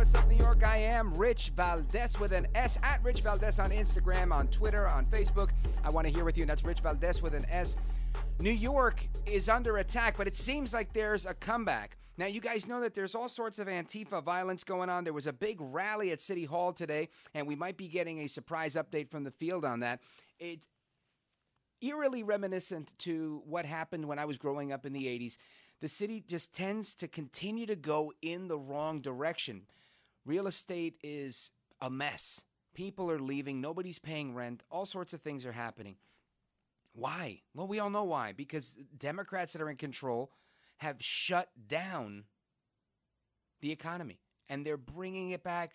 What's up, New York? I am Rich Valdez with an S at Rich Valdez on Instagram, on Twitter, on Facebook. I want to hear with you, and that's Rich Valdez with an S. New York is under attack, but it seems like there's a comeback. Now, you guys know that there's all sorts of Antifa violence going on. There was a big rally at City Hall today, and we might be getting a surprise update from the field on that. It's eerily reminiscent to what happened when I was growing up in the 80s. The city just tends to continue to go in the wrong direction. Real estate is a mess. People are leaving, nobody's paying rent, all sorts of things are happening. Why? Well, we all know why. Because Democrats that are in control have shut down the economy and they're bringing it back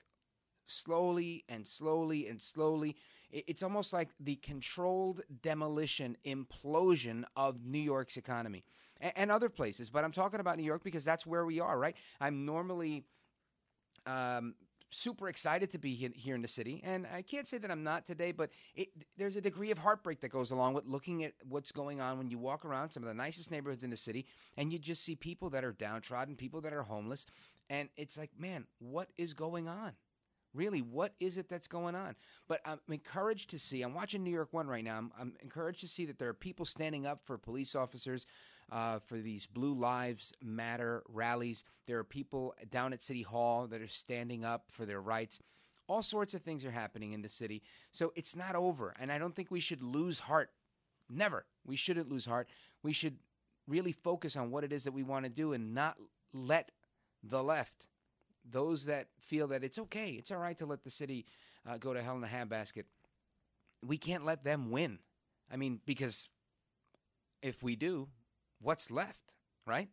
slowly and slowly and slowly. It's almost like the controlled demolition, implosion of New York's economy and other places. But I'm talking about New York because that's where we are, right? I'm normally um, super excited to be here in the city, and I can't say that I'm not today, but it, there's a degree of heartbreak that goes along with looking at what's going on when you walk around some of the nicest neighborhoods in the city, and you just see people that are downtrodden, people that are homeless, and it's like, man, what is going on? Really, what is it that's going on? But I'm encouraged to see. I'm watching New York One right now. I'm, I'm encouraged to see that there are people standing up for police officers, uh, for these Blue Lives Matter rallies. There are people down at City Hall that are standing up for their rights. All sorts of things are happening in the city. So it's not over. And I don't think we should lose heart. Never. We shouldn't lose heart. We should really focus on what it is that we want to do and not let the left those that feel that it's okay, it's all right to let the city uh, go to hell in a handbasket, we can't let them win. I mean, because if we do, what's left, right?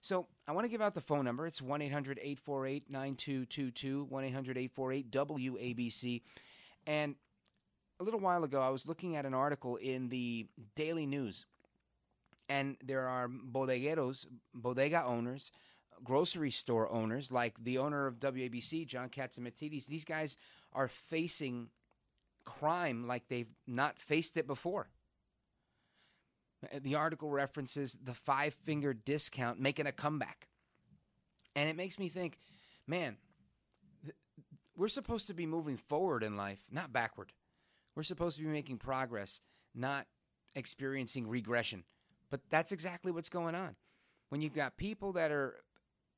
So I want to give out the phone number. It's 1 800 848 9222, 1 800 848 WABC. And a little while ago, I was looking at an article in the Daily News, and there are bodegueros, bodega owners, grocery store owners, like the owner of WABC, John Catsimatidis, these guys are facing crime like they've not faced it before. Uh, the article references the five finger discount making a comeback. And it makes me think, man, we're supposed to be moving forward in life, not backward. We're supposed to be making progress, not experiencing regression. But that's exactly what's going on. When you've got people that are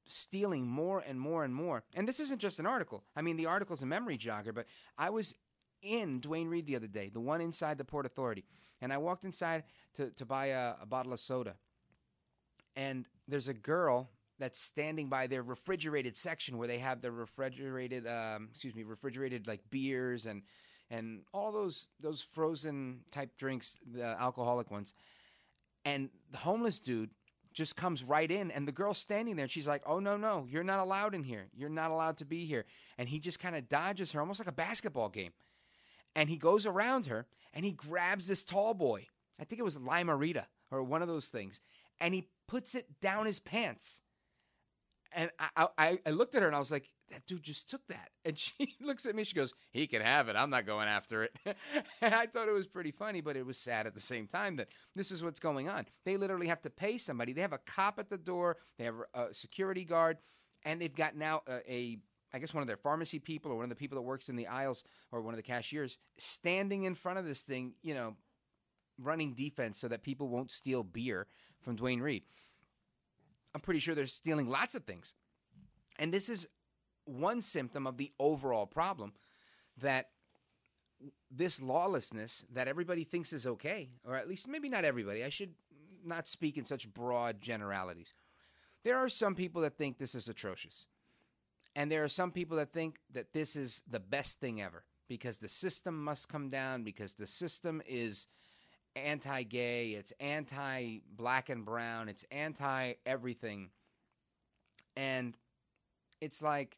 stealing more and more and more. And this isn't just an article. I mean, the article's a memory jogger, but I was in Duane Reade the other day, the one inside the Port Authority, and I walked inside to, to buy a, a bottle of soda. And there's a girl that's standing by their refrigerated section where they have the refrigerated, um, excuse me, refrigerated like beers and and all those those frozen type drinks, the alcoholic ones. And the homeless dude just comes right in and the girl's standing there and she's like oh no no you're not allowed in here you're not allowed to be here and he just kind of dodges her almost like a basketball game and he goes around her and he grabs this tall boy i think it was Lime-A-Rita or one of those things and he puts it down his pants and I, I, I looked at her and I was like, that dude just took that. And she looks at me, she goes, he can have it. I'm not going after it. and I thought it was pretty funny, but it was sad at the same time that this is what's going on. They literally have to pay somebody. They have a cop at the door, they have a security guard, and they've got now a, a I guess one of their pharmacy people or one of the people that works in the aisles or one of the cashiers standing in front of this thing, you know, running defense so that people won't steal beer from Duane Reade. I'm pretty sure they're stealing lots of things. And this is one symptom of the overall problem that this lawlessness that everybody thinks is okay, or at least maybe not everybody. I should not speak in such broad generalities. There are some people that think this is atrocious. And there are some people that think that this is the best thing ever because the system must come down, because the system is anti gay, it's anti black and brown, it's anti everything. And it's like,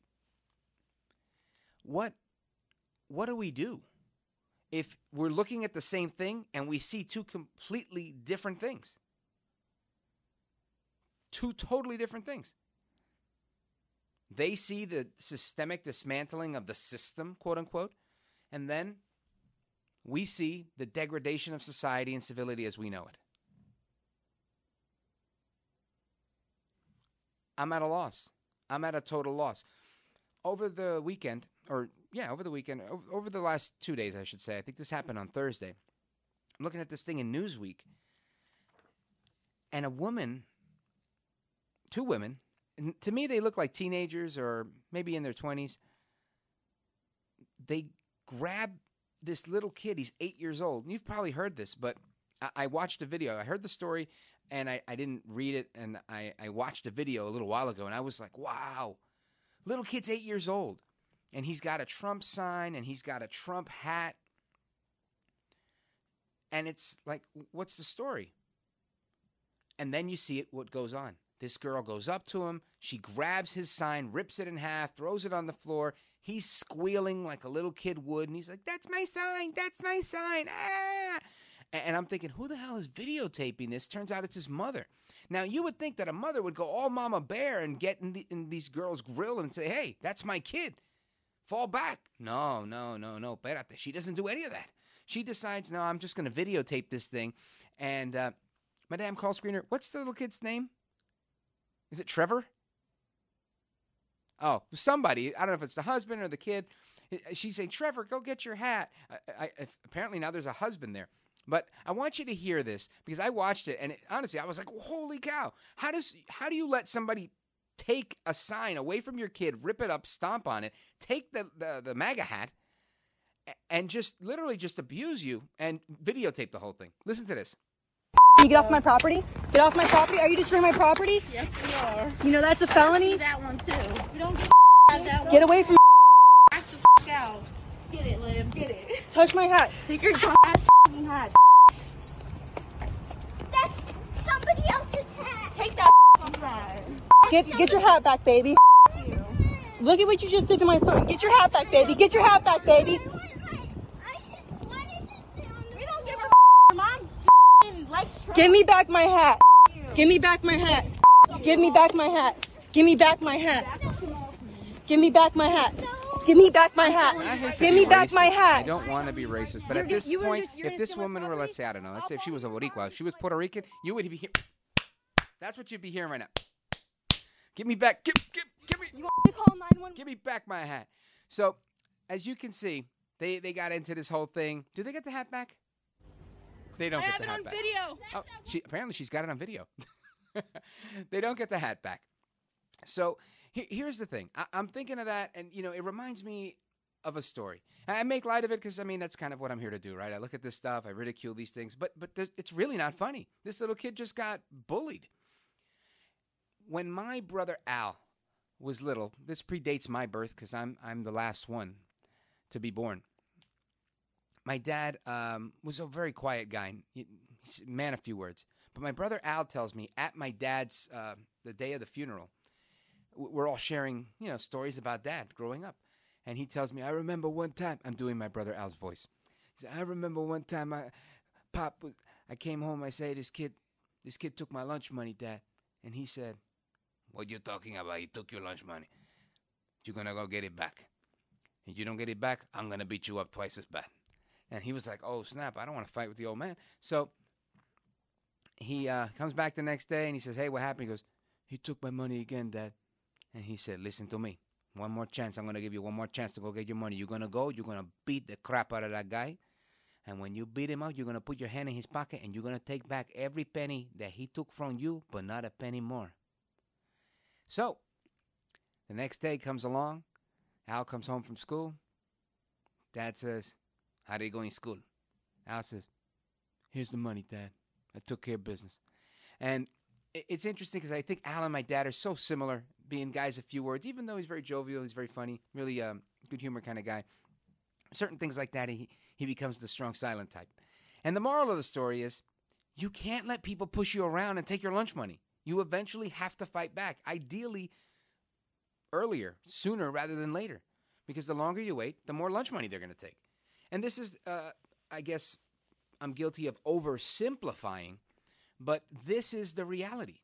what what do we do if we're looking at the same thing and we see two completely different things? Two totally different things. They see the systemic dismantling of the system, quote unquote, and then we see the degradation of society and civility as we know it. I'm at a loss. I'm at a total loss. Over the weekend, or yeah, over the weekend, over, the last two days, I should say, I think this happened on Thursday. I'm looking at this thing in Newsweek, and a woman, two women, to me, they look like teenagers or maybe in their 20s. They grab this little kid. He's eight years old. You've probably heard this, but I, I watched a video. I heard the story and I, I didn't read it. And I, I watched a video a little while ago and I was like, wow, little kid's eight years old. And he's got a Trump sign and he's got a Trump hat. And it's like, what's the story? And then you see it, what goes on. This girl goes up to him. She grabs his sign, rips it in half, throws it on the floor. He's squealing like a little kid would. And he's like, That's my sign. That's my sign. Ah. And I'm thinking, who the hell is videotaping this? Turns out it's his mother. Now, you would think that a mother would go all mama bear and get in, the, in these girls' grill and say, Hey, that's my kid. Fall back. No, no, no, no. Espérate. She doesn't do any of that. She decides, No, I'm just going to videotape this thing. And, uh, Madame Call Screener, what's the little kid's name? Is it Trevor? Oh, somebody. I don't know if it's the husband or the kid. She's saying, Trevor, go get your hat. I, I, apparently now there's a husband there. But I want you to hear this because I watched it and it, honestly, I was like, "Holy cow! How does how do you let somebody take a sign away from your kid, rip it up, stomp on it, take the the, the MAGA hat, and just literally just abuse you and videotape the whole thing? Listen to this. Can you get off my property? Get off my property. Are you destroying my property? Yes, we are. You know that's a felony. That one too. We don't give a that one. Get away from. Back the f- out. Get it, Liv. Get it. Touch my hat. Take your ass f***ing hat. That's somebody else's hat. Take that f***ing hat. Get get your hat back, baby. Look at what you just did to my son. Get your hat back, baby. Get your hat back, baby. We don't give a f- mom f***ing likes Trump. Give me back my hat. Give me back my hat. Give me back my hat. Give me back my hat. Give me back my hat. Give me back my hat. Give me back my racist. I don't want to be racist, but at this point, if this woman were, let's say, I don't know, let's say if she was a Boricua, if she was Puerto Rican, you would be here. That's what you'd be hearing right now. Give me back. Give, give, give me. You want me to call 911? Give me back my hat. So, as you can see, they they got into this whole thing. Do they get the hat back? They don't I get have the it hat on back. video. Oh, she apparently she's got it on video. they don't get the hat back. So he- here's the thing. I- I'm thinking of that, and you know, it reminds me of a story. I make light of it because I mean that's kind of what I'm here to do, right? I look at this stuff, I ridicule these things, but but it's really not funny. This little kid just got bullied. When my brother Al was little, this predates my birth because I'm I'm the last one to be born. My dad um, was a very quiet guy. He- He's a man of few words. But my brother Al tells me at my dad's uh, the day of the funeral, we're all sharing you know stories about dad growing up, and he tells me I remember one time I'm doing my brother Al's voice. He said I remember one time I pop was I came home I say this kid this kid took my lunch money dad, and he said, "What you talking about? He took your lunch money. You're gonna go get it back. If you don't get it back, I'm gonna beat you up twice as bad." And he was like, "Oh snap! I don't want to fight with the old man." So he uh, comes back the next day and he says, "Hey, what happened?" He goes, "He took my money again, Dad." And he said, "Listen to me. One more chance. I'm gonna give you one more chance to go get your money. You're gonna go. You're gonna beat the crap out of that guy." And when you beat him up, you're going to put your hand in his pocket and you're going to take back every penny that he took from you, but not a penny more. So, the next day comes along. Al comes home from school. Dad says, How you going to school? Al says, Here's the money, Dad. I took care of business. And it's interesting because I think Al and my dad are so similar, being guys of few words, even though he's very jovial, he's very funny, really um, good humor kind of guy. Certain things like that, he, he becomes the strong silent type. And the moral of the story is you can't let people push you around and take your lunch money. You eventually have to fight back. Ideally, earlier, sooner rather than later, because the longer you wait, the more lunch money they're going to take. And this is, uh, I guess, I'm guilty of oversimplifying, but this is the reality.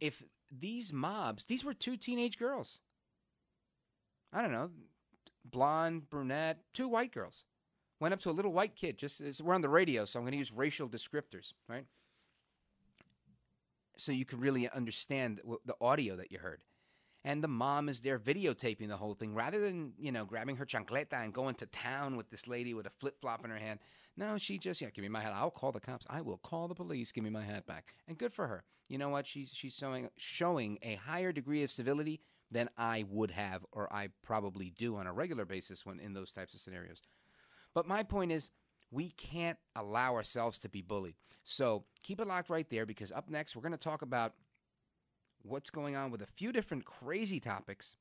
If these mobs, these were two teenage girls. I don't know, blonde, brunette, two white girls. Went up to a little white kid. Just we're on the radio, so I'm going to use racial descriptors, right? So you can really understand the audio that you heard. And the mom is there videotaping the whole thing rather than, you know, grabbing her chancleta and going to town with this lady with a flip flop in her hand. No, she just, yeah, give me my hat. I'll call the cops. I will call the police. Give me my hat back. And good for her. You know what? She's, she's showing, showing a higher degree of civility than I would have or I probably do on a regular basis when in those types of scenarios. But my point is, we can't allow ourselves to be bullied. So keep it locked right there because up next, we're going to talk about what's going on with a few different crazy topics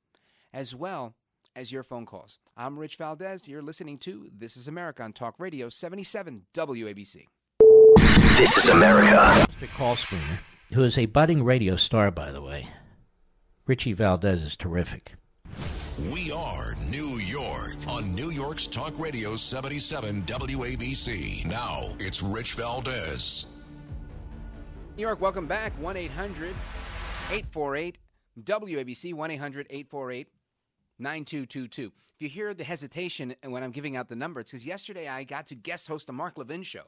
as well as your phone calls. I'm Rich Valdez. You're listening to This is America on Talk Radio 77 WABC. This is America. Mr. Call Screener, who is a budding radio star, by the way. Richie Valdez is terrific. We are New York on New York's Talk Radio 77 WABC. Now it's Rich Valdez. New York, welcome back. 1 800 848 WABC, 1 800 848 9222. If you hear the hesitation when I'm giving out the number, it's because yesterday I got to guest host the Mark Levin show.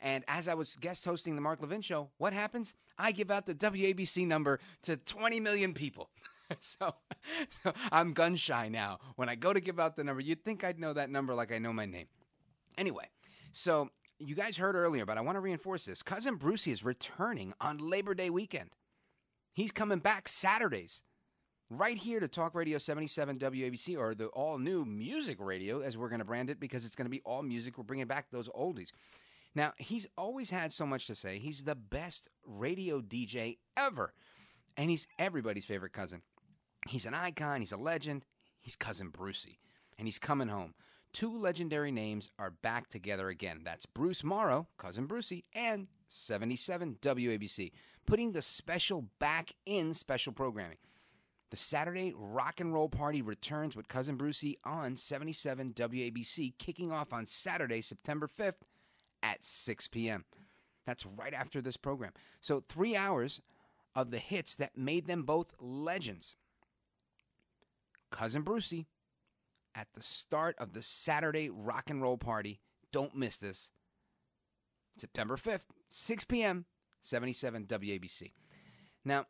And as I was guest hosting the Mark Levin show, what happens? I give out the WABC number to 20 million people. so, so I'm gun shy now. When I go to give out the number, you'd think I'd know that number like I know my name. Anyway, so you guys heard earlier, but I want to reinforce this. Cousin Brucey is returning on Labor Day weekend. He's coming back Saturdays, right here to Talk Radio 77 WABC, or the all new music radio, as we're going to brand it, because it's going to be all music. We're bringing back those oldies. Now, he's always had so much to say. He's the best radio DJ ever, and he's everybody's favorite cousin. He's an icon, he's a legend. He's Cousin Brucey, and he's coming home. Two legendary names are back together again. That's Bruce Morrow, Cousin Brucey, and 77 WABC, putting the special back in special programming. The Saturday Rock and Roll Party returns with Cousin Brucey on 77 WABC, kicking off on Saturday, September 5th at 6 p.m. That's right after this program. So, three hours of the hits that made them both legends. Cousin Brucey at the start of the Saturday Rock and Roll Party. Don't miss this. September 5th, 6 p.m., 77 WABC. Now,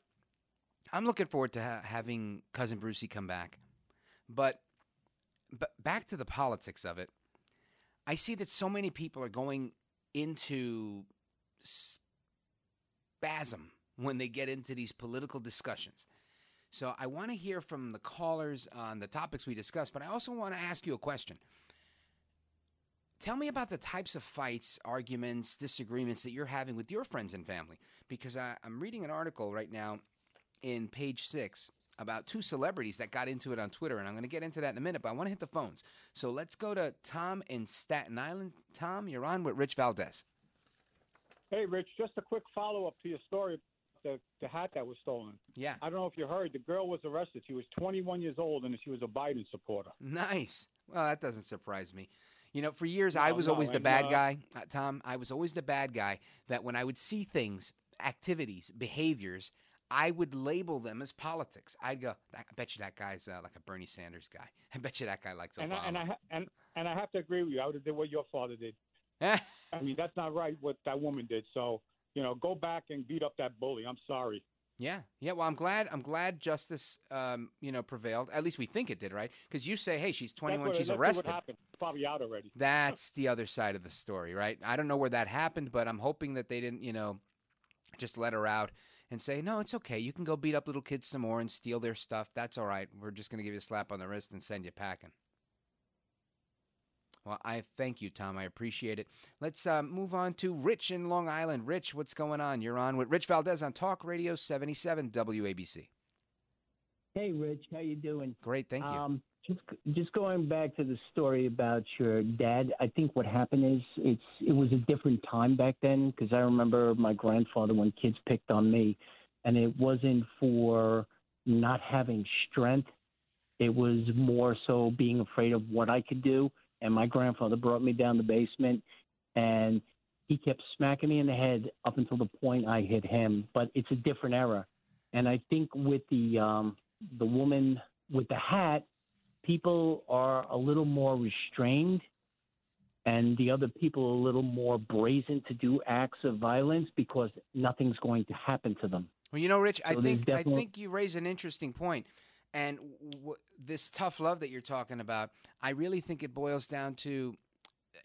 I'm looking forward to ha- having Cousin Brucey come back. But, but back to the politics of it, I see that so many people are going into spasm when they get into these political discussions. So I want to hear from the callers on the topics we discussed, but I also want to ask you a question. Tell me about the types of fights, arguments, disagreements that you're having with your friends and family. Because I, I'm reading an article right now in page six about two celebrities that got into it on Twitter, and I'm going to get into that in a minute, but I want to hit the phones. So let's go to Tom in Staten Island. Tom, you're on with Rich Valdez. Hey, Rich, just a quick follow up to your story the, the hat that was stolen. Yeah. I don't know if you heard, the girl was arrested. She was 21 years old and she was a Biden supporter. Nice. Well, that doesn't surprise me. You know, for years I was no, always the bad uh, guy, uh, Tom. I was always the bad guy that when I would see things, activities, behaviors, I would label them as politics. I'd go, I bet you that guy's uh, like a Bernie Sanders guy. I bet you that guy likes Obama. And I, and, I, ha- and, and I have to agree with you. I would have did what your father did. I mean, that's not right what that woman did. So, you know, go back and beat up that bully. I'm sorry. Yeah, yeah. Well, I'm glad. I'm glad justice, um, you know, prevailed. At least we think it did, right? Because you say, "Hey, she's 21. That's what, she's arrested." What happened. Probably out already. That's the other side of the story, right? I don't know where that happened, but I'm hoping that they didn't, you know, just let her out and say, "No, it's okay. You can go beat up little kids some more and steal their stuff. That's all right. We're just going to give you a slap on the wrist and send you packing." Well, I thank you, Tom. I appreciate it. Let's uh, move on to Rich in Long Island. Rich, what's going on? You're on with Rich Valdez on Talk Radio 77 WABC. Hey, Rich, how you doing? Great, thank you. Um, just just going back to the story about your dad, I think what happened is it's it was a different time back then because I remember my grandfather when kids picked on me, and it wasn't for not having strength. It was more so being afraid of what I could do. And my grandfather brought me down the basement, and he kept smacking me in the head up until the point I hit him. But it's a different era, and I think with the um, the woman with the hat, people are a little more restrained and the other people a little more brazen to do acts of violence because nothing's going to happen to them. Well, you know, Rich, I think there's I think you raise an interesting point, and w- this tough love that you're talking about, I really think it boils down to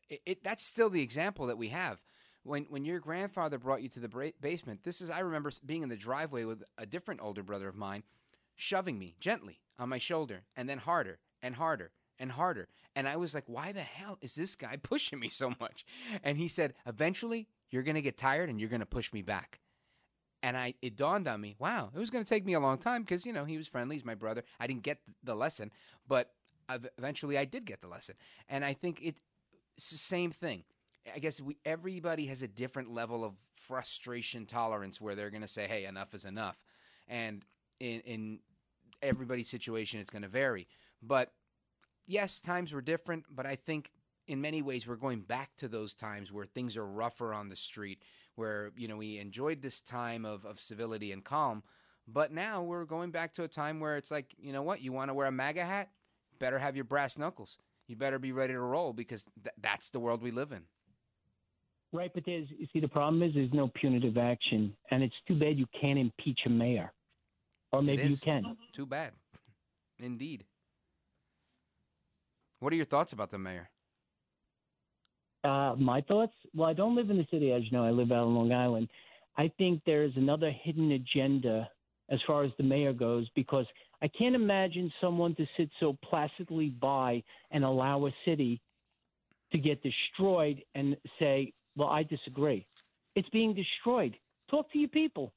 it, it. That's still the example that we have. When when your grandfather brought you to the bra- basement, this is I remember being in the driveway with a different older brother of mine, shoving me gently on my shoulder, and then harder and harder and harder, and I was like, "Why the hell is this guy pushing me so much?" And he said, "Eventually, you're gonna get tired, and you're gonna push me back." And I it dawned on me, wow, it was going to take me a long time because you know he was friendly, he's my brother. I didn't get the lesson, but eventually I did get the lesson, and I think it, it's the same thing. I guess we everybody has a different level of frustration tolerance where they're going to say, hey, enough is enough, and in in everybody's situation it's going to vary, but yes, times were different, but I think in many ways we're going back to those times where things are rougher on the street, where you know we enjoyed this time of, of civility and calm, but now we're going back to a time where it's like, you know what, you want to wear a MAGA hat, better have your brass knuckles. You better be ready to roll because th- that's the world we live in. Right, but there's you see the problem is there's no punitive action, and it's too bad you can't impeach a mayor, or maybe you can. Too bad. Indeed. What are your thoughts about the mayor? Uh, my thoughts? Well, I don't live in the city, as you know. I live out on Long Island. I think there's another hidden agenda as far as the mayor goes because I can't imagine someone to sit so placidly by and allow a city to get destroyed and say, "Well, I disagree." It's being destroyed. Talk to your people,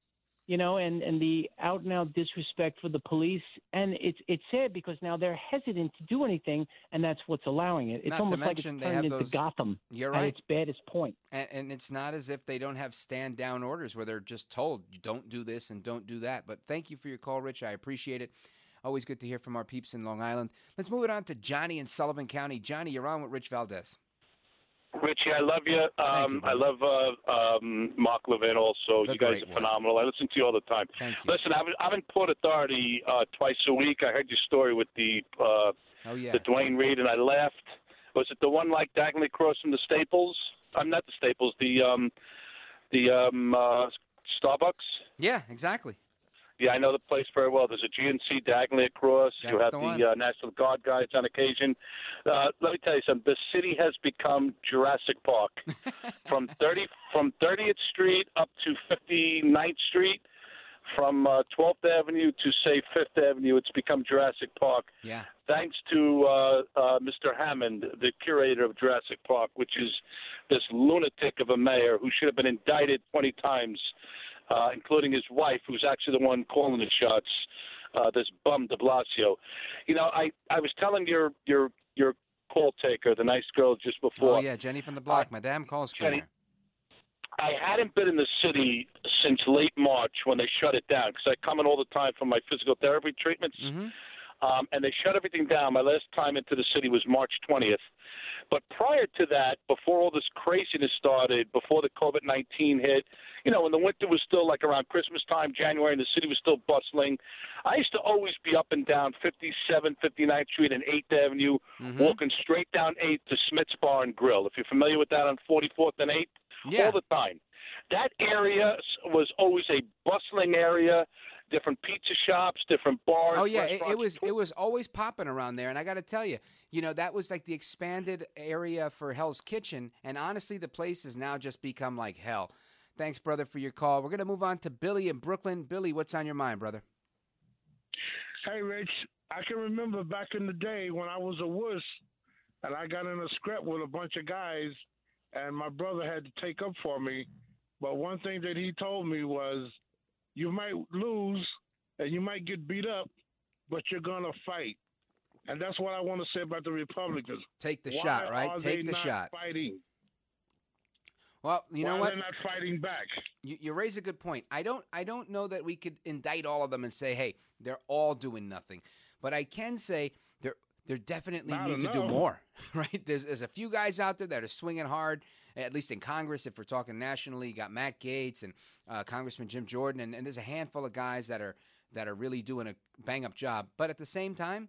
you know, and and the out and out disrespect for the police, and it's it's sad because now they're hesitant to do anything, and that's what's allowing it. It's Not almost like it's turned have into those- Gotham You're at right. its baddest point. And, and it's not as if they don't have stand down orders where they're just told, don't do this and don't do that. But thank you for your call, Rich. I appreciate it. Always good to hear from our peeps in Long Island. Let's move it on to Johnny in Sullivan County. Johnny, you're on with Rich Valdez. Richie, I love you. Um, I love uh, um, Mark Levin also. The you guys are one. phenomenal. I listen to you all the time. Thank you. Listen, I'm, I'm in Port Authority uh, twice a week. I heard your story with the uh, Oh, yeah. the Duane Reade, and I laughed. Was it the one like diagonally across from the Staples? I'm not the Staples. The um, the um, uh, Starbucks. Yeah, exactly. Yeah, I know the place very well. There's a GNC diagonally across. you That's have the the, uh, National Guard guys on occasion. Uh, let me tell you something. The city has become Jurassic Park. from 30 from 30th Street up to 59th Street, from uh, 12th Avenue to say 5th Avenue, it's become Jurassic Park. Yeah. Thanks to uh, uh, Mr. Hammond, the curator of Jurassic Park, which is this lunatic of a mayor who should have been indicted 20 times uh, including his wife, who's actually the one calling the shots. Uh, this bum De Blasio. You know, I I was telling your your your call taker, the nice girl just before. Oh, yeah, Jenny from the block, my damn call Jenny. I hadn't been in the city since late March when they shut it down because I come in all the time for my physical therapy treatments. Um, and they shut everything down. My last time into the city was March 20th. But prior to that, before all this craziness started, before the COVID 19 hit, you know, when the winter was still like around Christmas time, January, and the city was still bustling, I used to always be up and down 57, 59th Street and 8th Avenue, mm-hmm. walking straight down 8th to Smith's Bar and Grill. If you're familiar with that on 44th and 8th, Yeah. all the time. That area was always a bustling area, different pizza shops, different bars. Oh yeah, it, it was it was always popping around there, and I got to tell you, you know that was like the expanded area for Hell's Kitchen, and honestly, the place has now just become like hell. Thanks, brother, for your call. We're gonna move on to Billy in Brooklyn. Billy, what's on your mind, brother? Hey, Rich, I can remember back in the day when I was a wuss and I got in a scrap with a bunch of guys, and my brother had to take up for me. But one thing that he told me was, you might lose and you might get beat up, but you're gonna fight. And that's what I want to say about the Republicans. Take the Why shot, right? are Take they the not shot. Fighting. Well, you Why know what? They're not fighting back. You, you raise a good point. I don't I don't know that we could indict all of them and say, hey, they're all doing nothing. But I can say they're they definitely I need to do more. Right? There's there's a few guys out there that are swinging hard. At least in Congress, if we're talking nationally, you got Matt Gaetz and uh, Congressman Jim Jordan, and, and there's a handful of guys that are that are really doing a bang up job. But at the same time,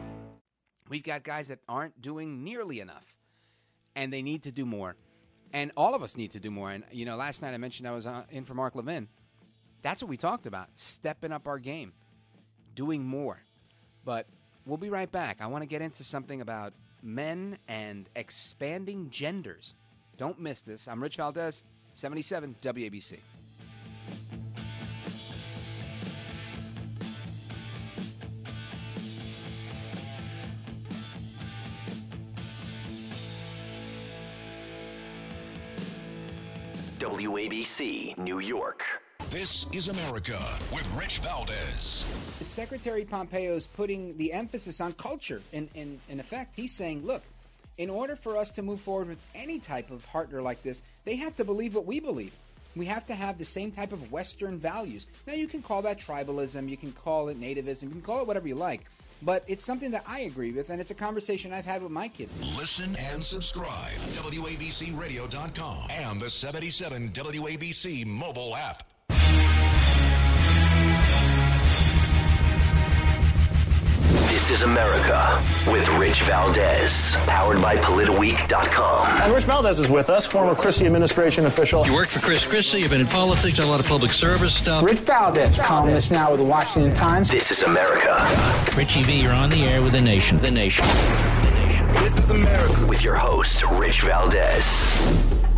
we've got guys that aren't doing nearly enough, and they need to do more. And all of us need to do more. And you know, last night I mentioned I was uh, in for Mark Levin. That's what we talked about: stepping up our game, doing more. But we'll be right back. I want to get into something about men and expanding genders. Don't miss this. I'm Rich Valdez, 77 WABC. WABC, New York. This is America with Rich Valdez. Secretary Pompeo is putting the emphasis on culture. In, in, in effect, he's saying, look, in order for us to move forward with any type of partner like this, they have to believe what we believe. We have to have the same type of Western values. Now, you can call that tribalism, you can call it nativism, you can call it whatever you like, but it's something that I agree with, and it's a conversation I've had with my kids. Listen and subscribe. WABCRadio.com and the 77 WABC mobile app. This is America with Rich Valdez, powered by PolitiWeek.com. And Rich Valdez is with us, former Christie administration official. You worked for Chris Christie. You've been in politics, done a lot of public service stuff. Rich Valdez, columnist now with the Washington Times. This is America. Richie V, you're on the air with the nation. The nation. This is America with your host, Rich Valdez.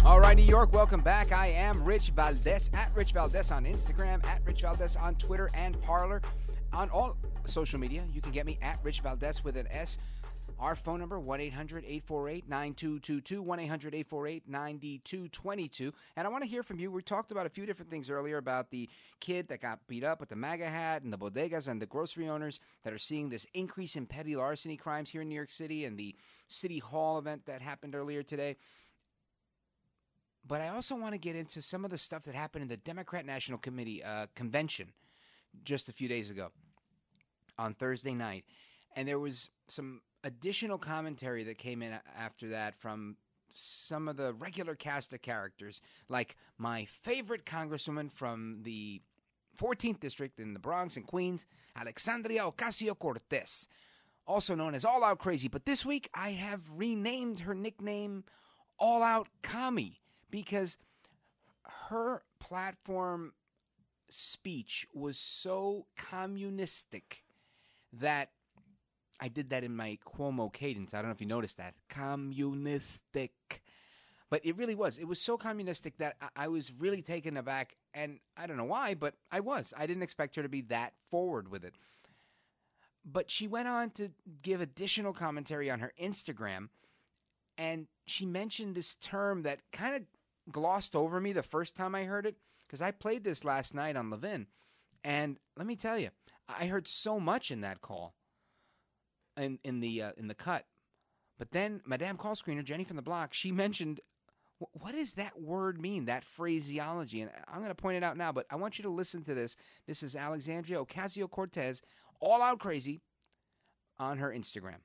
All right, New York, welcome back. I am Rich Valdez at Rich Valdez on Instagram, at Rich Valdez on Twitter and Parler. On all social media, you can get me at Rich Valdez with an S. Our phone number, 1 800 848 9222, 1 800 848 9222. And I want to hear from you. We talked about a few different things earlier about the kid that got beat up with the MAGA hat and the bodegas and the grocery owners that are seeing this increase in petty larceny crimes here in New York City and the City Hall event that happened earlier today. But I also want to get into some of the stuff that happened in the Democrat National Committee uh, convention just a few days ago on Thursday night. And there was some additional commentary that came in after that from some of the regular cast of characters, like my favorite congresswoman from the 14th District in the Bronx and Queens, Alexandria Ocasio Cortez, also known as All Out Crazy. But this week I have renamed her nickname All Out Commie because her platform speech was so communistic that I did that in my Cuomo cadence. I don't know if you noticed that. Communistic. But it really was. It was so communistic that I, I was really taken aback. And I don't know why, but I was. I didn't expect her to be that forward with it. But she went on to give additional commentary on her Instagram. And she mentioned this term that kind of glossed over me the first time I heard it. Because I played this last night on Levin. And let me tell you, I heard so much in that call in in the uh, in the cut. But then Madame Call Screener Jenny from the block, she mentioned what does that word mean, that phraseology? And I'm going to point it out now, but I want you to listen to this. This is Alexandria Ocasio Cortez, all out crazy, on her Instagram.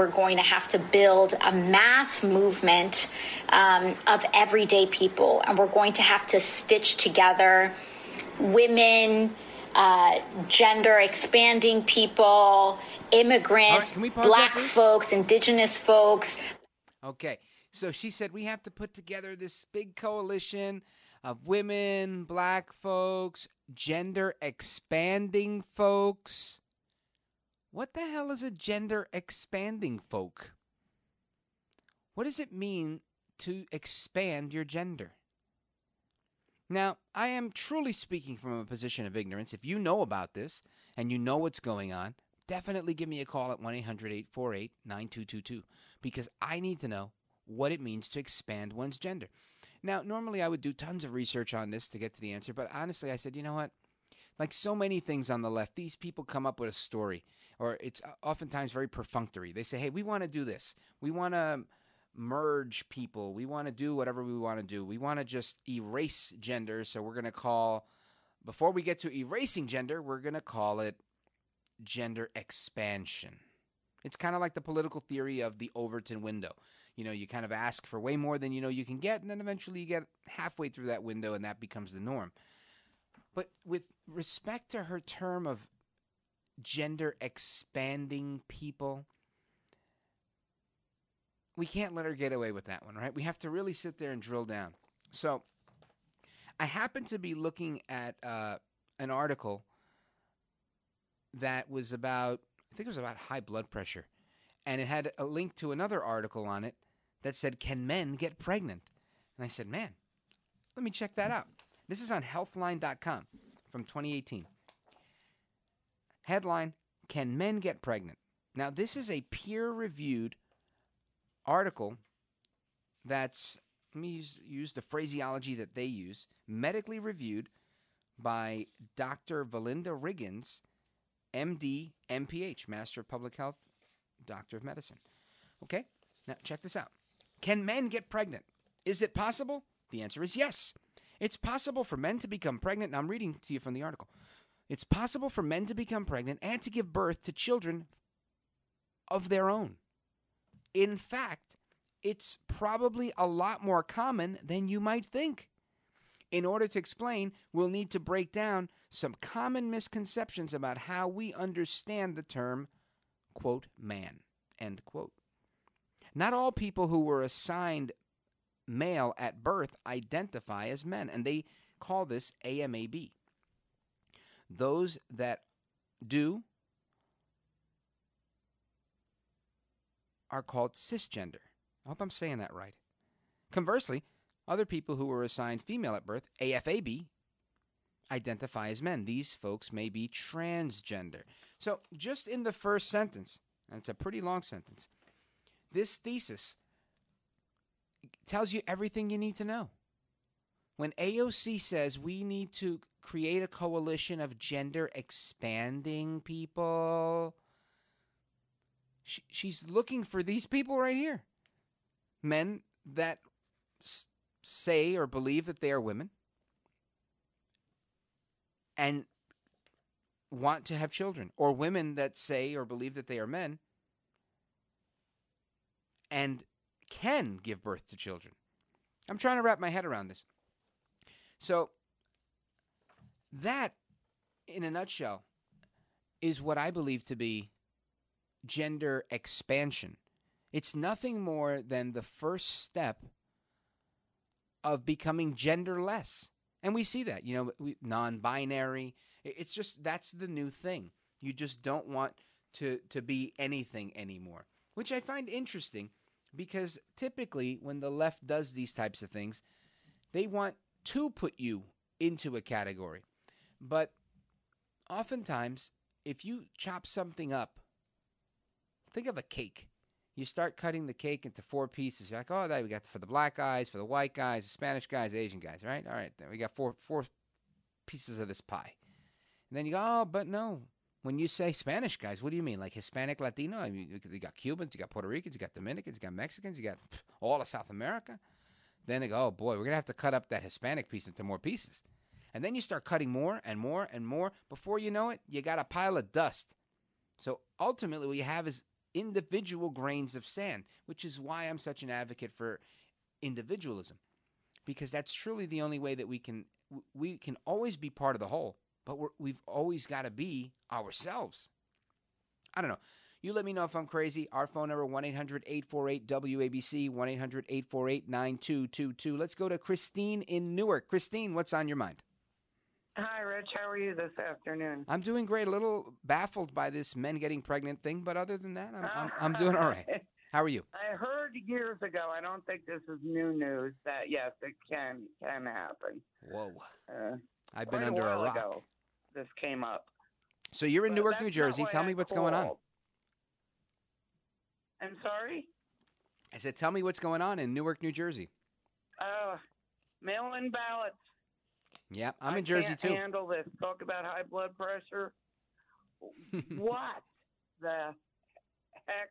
We're going to have to build a mass movement um, of everyday people, and we're going to have to stitch together women, uh, gender expanding people, immigrants, pause black folks, indigenous folks. Okay. So she said we have to put together this big coalition of women, black folks, gender expanding folks. What the hell is a gender expanding folk? What does it mean to expand your gender? Now, I am truly speaking from a position of ignorance. If you know about this and you know what's going on, definitely give me a call at 1 800 848 9222 because I need to know what it means to expand one's gender. Now, normally I would do tons of research on this to get to the answer, but honestly, I said, you know what? Like so many things on the left, these people come up with a story, or it's oftentimes very perfunctory. They say, hey, we want to do this. We want to merge people. We want to do whatever we want to do. We want to just erase gender. So we're going to call, before we get to erasing gender, we're going to call it gender expansion. It's kind of like the political theory of the Overton window. You know, you kind of ask for way more than you know you can get, and then eventually you get halfway through that window, and that becomes the norm. But with respect to her term of gender expanding people, we can't let her get away with that one, right? We have to really sit there and drill down. So, I happened to be looking at uh, an article that was about, I think it was about high blood pressure, and it had a link to another article on it that said, Can men get pregnant? And I said, Man, let me check that out. This is on healthline.com from 2018. Headline Can men get pregnant? Now, this is a peer reviewed article that's, let me use, use the phraseology that they use, medically reviewed by Dr. Valinda Riggins, MD, MPH, Master of Public Health, Doctor of Medicine. Okay, now check this out. Can men get pregnant? Is it possible? The answer is yes. It's possible for men to become pregnant. And I'm reading to you from the article. It's possible for men to become pregnant and to give birth to children of their own. In fact, it's probably a lot more common than you might think. In order to explain, we'll need to break down some common misconceptions about how we understand the term, quote, man, end quote. Not all people who were assigned male at birth identify as men, and they call this AMAB. Those that do are called cisgender. I hope I'm saying that right. Conversely, other people who were assigned female at birth, AFAB, identify as men. These folks may be transgender. So, just in the first sentence, and it's a pretty long sentence, this thesis tells you everything you need to know. When AOC says we need to create a coalition of gender expanding people, she, she's looking for these people right here men that s- say or believe that they are women and want to have children, or women that say or believe that they are men and can give birth to children. I'm trying to wrap my head around this. So, that, in a nutshell, is what I believe to be gender expansion. It's nothing more than the first step of becoming genderless. And we see that, you know, non-binary. It's just that's the new thing. You just don't want to to be anything anymore, which I find interesting because typically when the left does these types of things, they want to put you into a category. But oftentimes, if you chop something up, think of a cake. You start cutting the cake into four pieces. You're like, oh, that we got for the black guys, for the white guys, the Spanish guys, Asian guys, right? All right, then we got four four pieces of this pie. And then you go, oh, but no. When you say Spanish guys, what do you mean? Like Hispanic, Latino? I mean, you got Cubans, you got Puerto Ricans, you got Dominicans, you got Mexicans, you got all of South America. Then they go, oh boy, we're gonna have to cut up that Hispanic piece into more pieces. And then you start cutting more and more and more. Before you know it, you got a pile of dust. So ultimately, what you have is individual grains of sand, which is why I'm such an advocate for individualism, because that's truly the only way that we can we can always be part of the whole, but we're, we've always got to be ourselves. I don't know. You let me know if I'm crazy. Our phone number 1-800-848-WABC, 1-800-848-9222. Let's go to Christine in Newark. Christine, what's on your mind? Hi, Rich. How are you this afternoon? I'm doing great. A little baffled by this men getting pregnant thing, but other than that, I'm, I'm, I'm doing all right. How are you? I heard years ago. I don't think this is new news. That yes, it can can happen. Whoa. Uh, I've been under a while rock. Ago, this came up. So you're in But Newark, New Jersey. Tell I me what's going on. I'm sorry. I said, tell me what's going on in Newark, New Jersey. Uh, mail-in ballots. Yeah, I'm I in Jersey can't too. Handle this. Talk about high blood pressure. what the heck?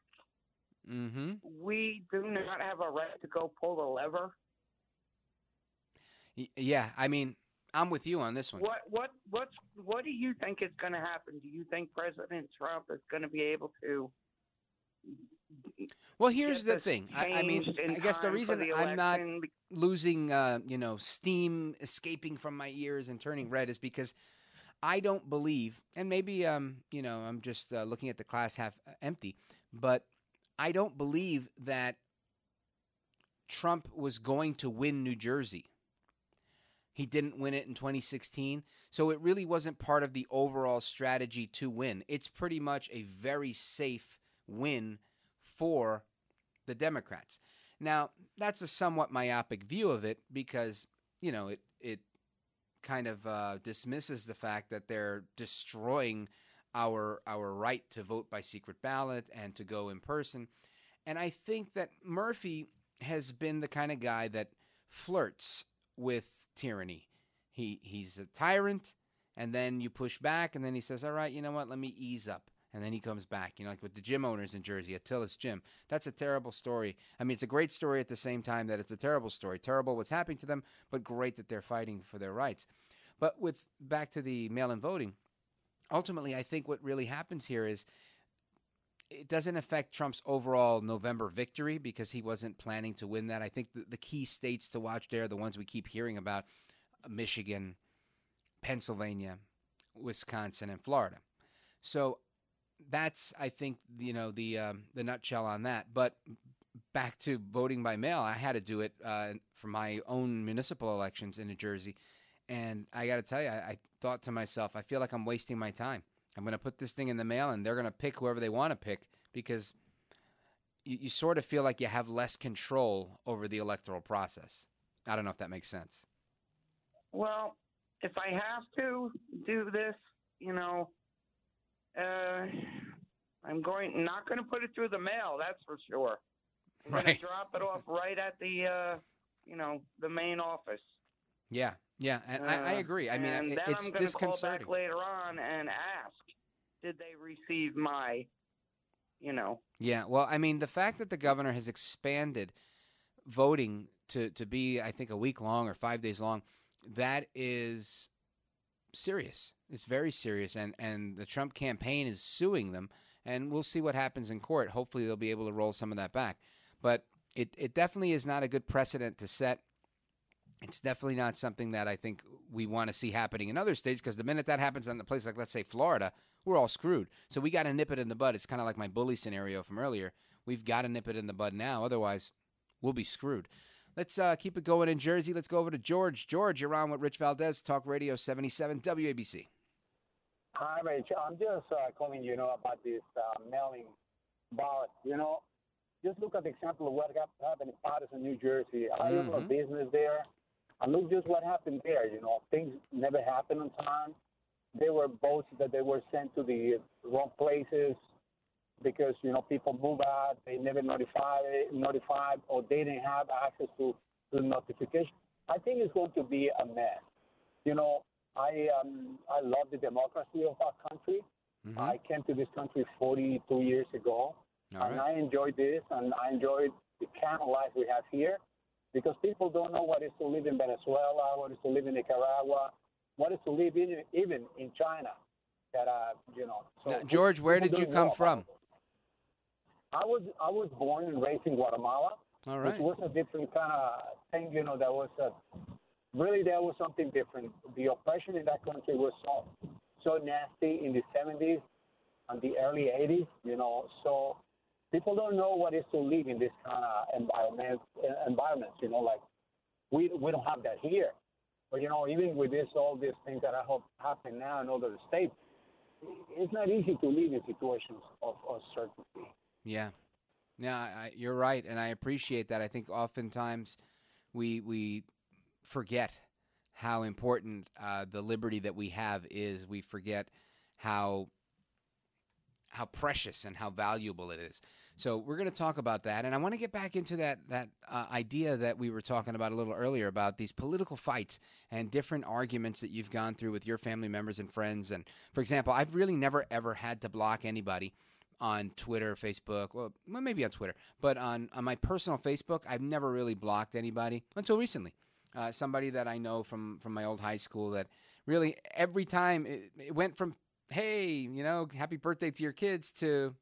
Mm-hmm. We do not have a right to go pull the lever. Y- Yeah, I mean, I'm with you on this one. What what what's what do you think is going to happen? Do you think President Trump is going to be able to? Well, here's the thing. I, I mean, I guess the reason the I'm not losing, uh, you know, steam escaping from my ears and turning red is because I don't believe, and maybe, um, you know, I'm just uh, looking at the class half uh, empty, but I don't believe that Trump was going to win New Jersey. He didn't win it in 2016. So it really wasn't part of the overall strategy to win. It's pretty much a very safe win for the Democrats. Now, that's a somewhat myopic view of it because, you know, it, it kind of uh, dismisses the fact that they're destroying our our right to vote by secret ballot and to go in person. And I think that Murphy has been the kind of guy that flirts with tyranny. He he's a tyrant, and then you push back, and then he says, "All right, you know what? Let me ease up." And then he comes back, you know, like with the gym owners in Jersey, Atilis Gym. That's a terrible story. I mean, it's a great story at the same time that it's a terrible story. Terrible what's happening to them, but great that they're fighting for their rights. But with back to the mail-in voting, ultimately, I think what really happens here is it doesn't affect Trump's overall November victory because he wasn't planning to win that. I think the, the key states to watch there are the ones we keep hearing about Michigan, Pennsylvania, Wisconsin, and Florida. So that's, I think, you know, the, um, the nutshell on that. But back to voting by mail, I had to do it uh, for my own municipal elections in New Jersey. And I got to tell you, I, I thought to myself, I feel like I'm wasting my time. I'm going to put this thing in the mail, and they're going to pick whoever they want to pick because you, you sort of feel like you have less control over the electoral process. I don't know if that makes sense. Well, if I have to do this, you know, uh, I'm going not going to put it through the mail. That's for sure. I'm going Right. to drop it off right at the, uh, you know, the main office. Yeah, yeah, and I, I Uh, agree. I mean, and then it's I'm gonna call disconcerting. back later on and ask, did they receive my, you know, Yeah, well, I mean, the fact that the governor has expanded voting to, to be, I think, a week long or five days long, that is serious. It's very serious, and and the Trump campaign is suing them, and we'll see what happens in court. Hopefully, they'll be able to roll some of that back, but it it definitely is not a good precedent to set. It's definitely not something that I think we want to see happening in other states because the minute that happens on a place like, let's say, Florida, we're all screwed. So we got to nip it in the bud. It's kind of like my bully scenario from earlier. We've got to nip it in the bud now. Otherwise, we'll be screwed. Let's uh, keep it going in Jersey. Let's go over to George. George, you're on with Rich Valdez, Talk Radio 77 WABC. Hi, Rich. I'm just uh, calling you know about this uh, mailing ballot. You know, just look at the example of what happened in Paterson, New Jersey. I own a business there, and look just what happened there. You know, things never happened on time. There were votes that they were sent to the wrong places because you know people move out. They never notified notified, or they didn't have access to to notification. I think it's going to be a mess. You know, I um, I love the democracy of our country. Mm-hmm. I came to this country 42 years ago, All and right. I enjoyed this, and I enjoyed the kind of life we have here, because people don't know what it's to live in Venezuela, what it's to live in Nicaragua, what it's to live in, even in China. That uh, you know. So Now, George, where did you come from? It. I was I was born and raised in Guatemala. All right. was a different kind of thing, you know. That was a really there was something different. The oppression in that country was so so nasty in the 70s and the early 80s. You know, so people don't know what it's to live in this kind of environment environments. You know, like we we don't have that here. But you know, even with this all these things that I hope happen now in other states, it's not easy to live in situations of uncertainty. Yeah, yeah, I, you're right, and I appreciate that. I think oftentimes we we forget how important uh, the liberty that we have is. We forget how how precious and how valuable it is. So we're going to talk about that, and I want to get back into that that uh, idea that we were talking about a little earlier about these political fights and different arguments that you've gone through with your family members and friends. And for example, I've really never ever had to block anybody on Twitter, Facebook, well, maybe on Twitter, but on on my personal Facebook, I've never really blocked anybody until recently. Uh, somebody that I know from from my old high school that really every time it, it went from hey, you know, happy birthday to your kids to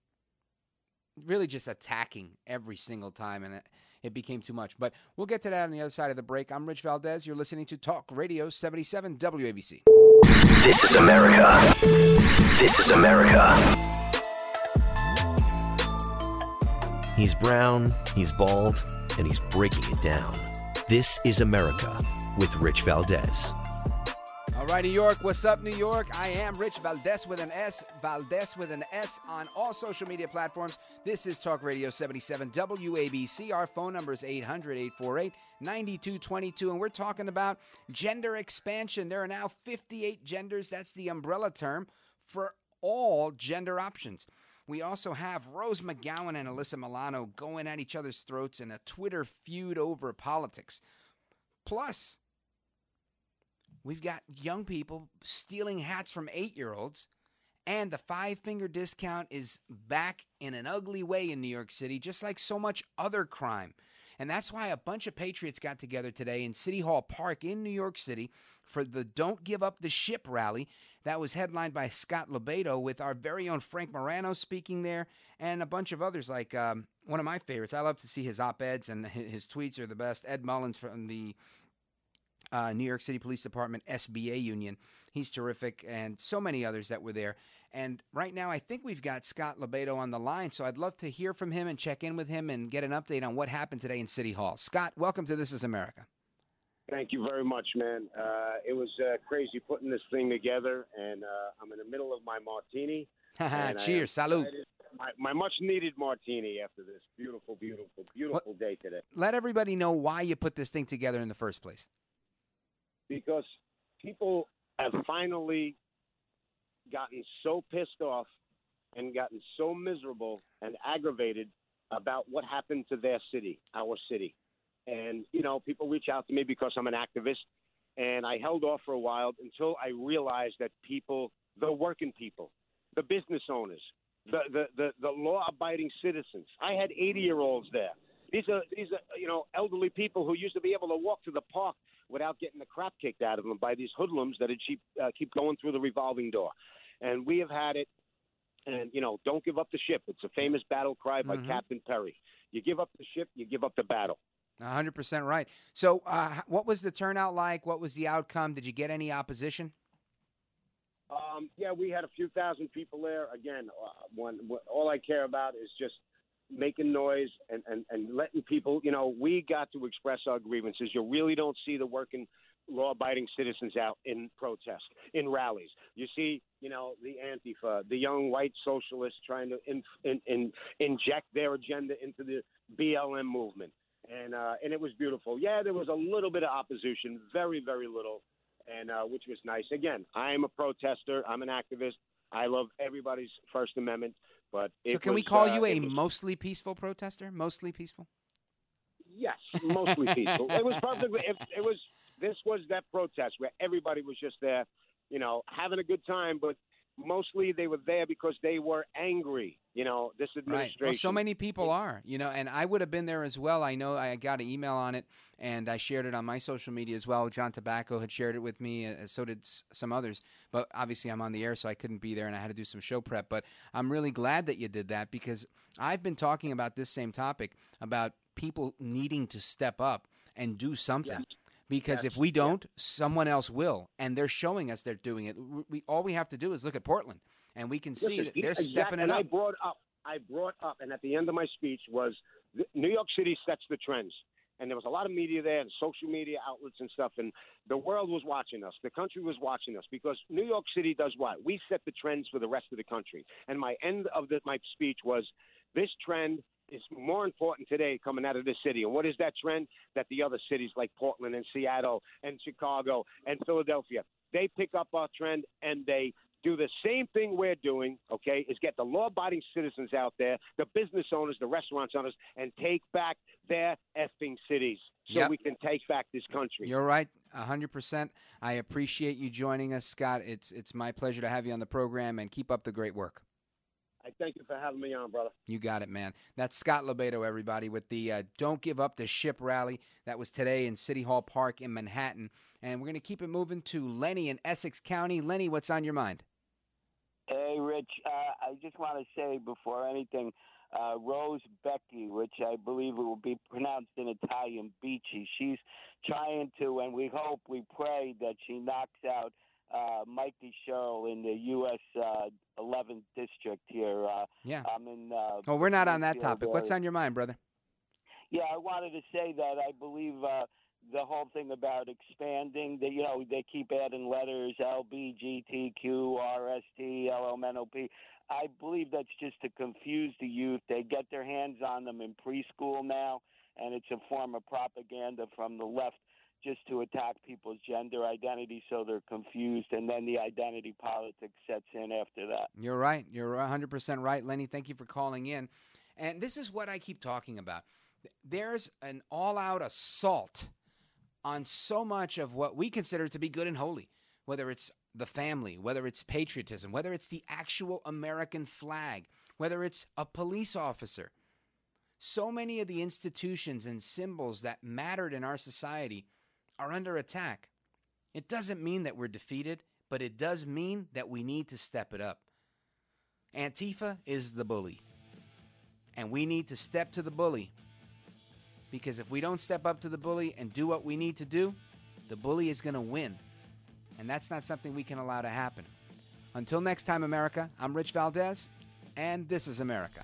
really just attacking every single time, and it, it became too much. But we'll get to that on the other side of the break. I'm Rich Valdez. You're listening to Talk Radio 77 WABC. This is America. This is America. He's brown, he's bald, and he's breaking it down. This is America with Rich Valdez. All right, New York. What's up, New York? I am Rich Valdez with an S, Valdez with an S on all social media platforms. This is Talk Radio 77 WABC. Our phone number is 800 848 9222, and we're talking about gender expansion. There are now 58 genders. That's the umbrella term for all gender options. We also have Rose McGowan and Alyssa Milano going at each other's throats in a Twitter feud over politics. Plus, We've got young people stealing hats from eight year olds. And the five finger discount is back in an ugly way in New York City, just like so much other crime. And that's why a bunch of patriots got together today in City Hall Park in New York City for the Don't Give Up the Ship rally that was headlined by Scott LoBaido with our very own Frank Morano speaking there and a bunch of others like um, one of my favorites. I love to see his op eds and his tweets are the best. Ed Mullins from the uh, New York City Police Department SBA union. He's terrific, and so many others that were there. And right now, I think we've got Scott LoBaido on the line, so I'd love to hear from him and check in with him and get an update on what happened today in City Hall. Scott, welcome to This Is America. Thank you very much, man. Uh, it was uh, crazy putting this thing together, and uh, I'm in the middle of my martini. Cheers, salute. My, my, much needed martini after this beautiful, beautiful, beautiful day today. Let everybody know why you put this thing together in the first place because people have finally gotten so pissed off and gotten so miserable and aggravated about what happened to their city, our city. And, you know, people reach out to me because I'm an activist. And I held off for a while until I realized that people, the working people, the business owners, the, the, the, the law abiding citizens, I had 80 year olds there. These are, these are, you know, elderly people who used to be able to walk to the park without getting the crap kicked out of them by these hoodlums that keep uh, keep going through the revolving door. And we have had it. And you know, don't give up the ship. It's a famous battle cry by mm-hmm. Captain Perry. You give up the ship, you give up the battle. 100% right. So, uh, what was the turnout like? What was the outcome? Did you get any opposition? Um, yeah, we had a few thousand people there. Again, uh, one, all I care about is just making noise and, and, and letting people, you know, we got to express our grievances. You really don't see the working, law abiding citizens out in protest, in rallies. You see, you know, the Antifa, the young white socialists trying to in, in, in, inject their agenda into the BLM movement. And, uh, and it was beautiful. Yeah, there was a little bit of opposition, very, very little, and uh, which was nice. Again, I am a protester, I'm an activist. I love everybody's First Amendment. But so, can was, we call uh, you a was, mostly peaceful protester? Mostly peaceful? Yes, mostly peaceful. it was perfectly. It, it was. This was that protest where everybody was just there, you know, having a good time, but mostly they were there because they were angry. You know, this administration. Right. Well, so many people are. You know, and I would have been there as well. I know I got an email on it, and I shared it on my social media as well. John Tabacco had shared it with me, uh, so did some others. But obviously, I'm on the air, so I couldn't be there, and I had to do some show prep. But I'm really glad that you did that because I've been talking about this same topic about people needing to step up and do something. Because if we don't, someone else will, and they're showing us they're doing it. We, all we have to do is look at Portland, and we can see Listen, that they're exact- stepping it up. I brought up, I brought up, and at the end of my speech was New York City sets the trends. And there was a lot of media there and social media outlets and stuff, and the world was watching us. The country was watching us because New York City does what? We set the trends for the rest of the country. And my end of the, my speech was this trend is more important today coming out of this city. And what is that trend? That the other cities like Portland and Seattle and Chicago and Philadelphia, they pick up our trend and they do the same thing we're doing, okay, is get the law abiding citizens out there, the business owners, the restaurant owners, and take back their effing cities so Yep. we can take back this country. You're right, hundred percent. I appreciate you joining us, Scott. It's it's my pleasure to have you on the program, and keep up the great work. I thank you for having me on, brother. You got it, man. That's Scott LoBaido, everybody, with the uh, Don't Give Up the Ship rally. That was today in City Hall Park in Manhattan. And we're going to keep it moving to Lenny in Essex County. Lenny, what's on your mind? Hey, Rich. Uh, I just want to say before anything, uh, Rose Becchi, which I believe it will be pronounced in Italian, Beachy. She's trying to, and we hope, we pray that she knocks out uh, Mikie Sherrill in the U.S. Uh, 11th district here. Uh, Yeah. I'm in. Uh, Oh, we're not on that topic. What's on your mind, brother? Yeah, I wanted to say that I believe uh, the whole thing about expanding, the, you know, they keep adding letters LBGTQ, RST, LMNOP. I believe that's just to confuse the youth. They get their hands on them in preschool now, and it's a form of propaganda from the left just to attack people's gender identity so they're confused, and then the identity politics sets in after that. You're right. You're 100% right, Lenny. Thank you for calling in. And this is what I keep talking about. There's an all out assault on so much of what we consider to be good and holy, whether it's the family, whether it's patriotism, whether it's the actual American flag, whether it's a police officer. So many of the institutions and symbols that mattered in our society are under attack. It doesn't mean that we're defeated, but it does mean that we need to step it up. Antifa is the bully. And we need to step to the bully. Because if we don't step up to the bully and do what we need to do, the bully is going to win. And that's not something we can allow to happen. Until next time, America, I'm Rich Valdez, and this is America.